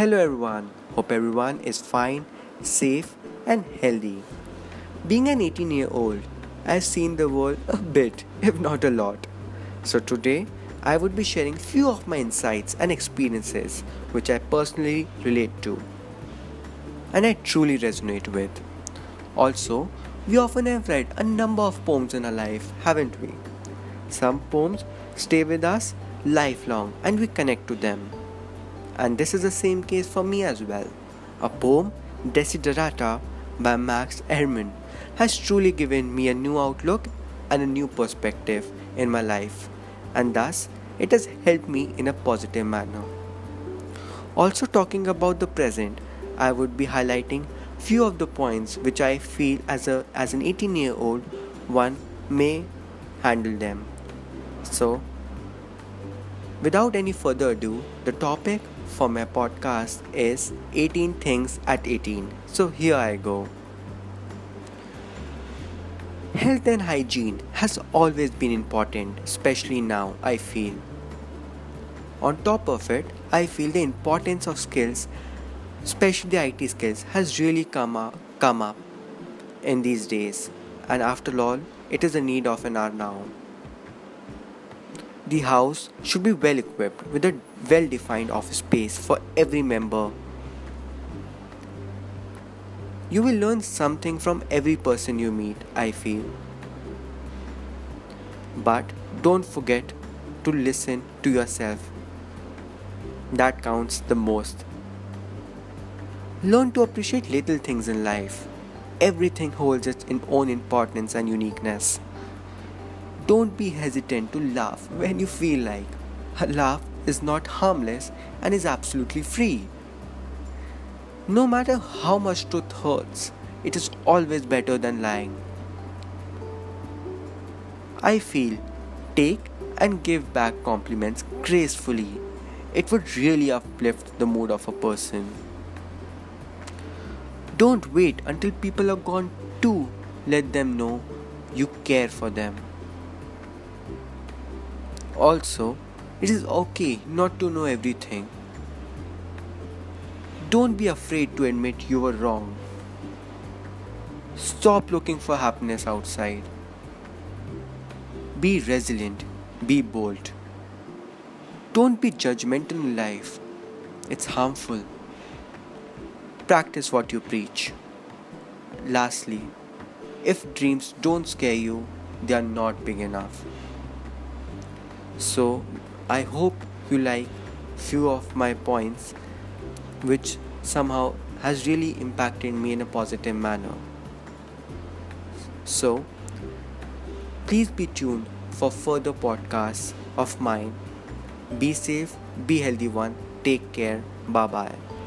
Hello everyone. Hope everyone is fine, safe and healthy. Being an 18 year old, I've seen the world a bit, if not a lot. So today, I would be sharing few of my insights and experiences which I personally relate to and I truly resonate with. Also, we often have read a number of poems in our life, haven't we? Some poems stay with us lifelong and we connect to them. And this is the same case for me as well. A poem, Desiderata by Max Ehrmann, has truly given me a new outlook and a new perspective in my life, and thus it has helped me in a positive manner. Also, talking about the present, I would be highlighting few of the points which I feel as a as an 18 year old one may handle them. So, without any further ado, the topic for my podcast is 18 things at 18. So, here I go. Health and hygiene has always been important, especially now, I feel. On top of it, I feel the importance of skills, especially the IT skills, has really come up, come up in these days. And after all, it is a need of an hour now. The house should be well equipped with a well defined office space for every member. You will learn something from every person you meet, I feel. But don't forget to listen to yourself. That counts the most. Learn to appreciate little things in life. Everything holds its own importance and uniqueness. Don't be hesitant to laugh when you feel like. A laugh is not harmless and is absolutely free. No matter how much truth hurts, it is always better than lying. I feel take and give back compliments gracefully. It would really uplift the mood of a person. Don't wait until people are gone to let them know you care for them. Also, it is okay not to know everything. Don't be afraid to admit you were wrong. Stop looking for happiness outside. Be resilient, be bold. Don't be judgmental in life, it's harmful. Practice what you preach. Lastly, if dreams don't scare you, they are not big enough so i hope you like few of my points which somehow has really impacted me in a positive manner. So please be tuned for further podcasts of mine. Be safe be healthy one. Take care. Bye bye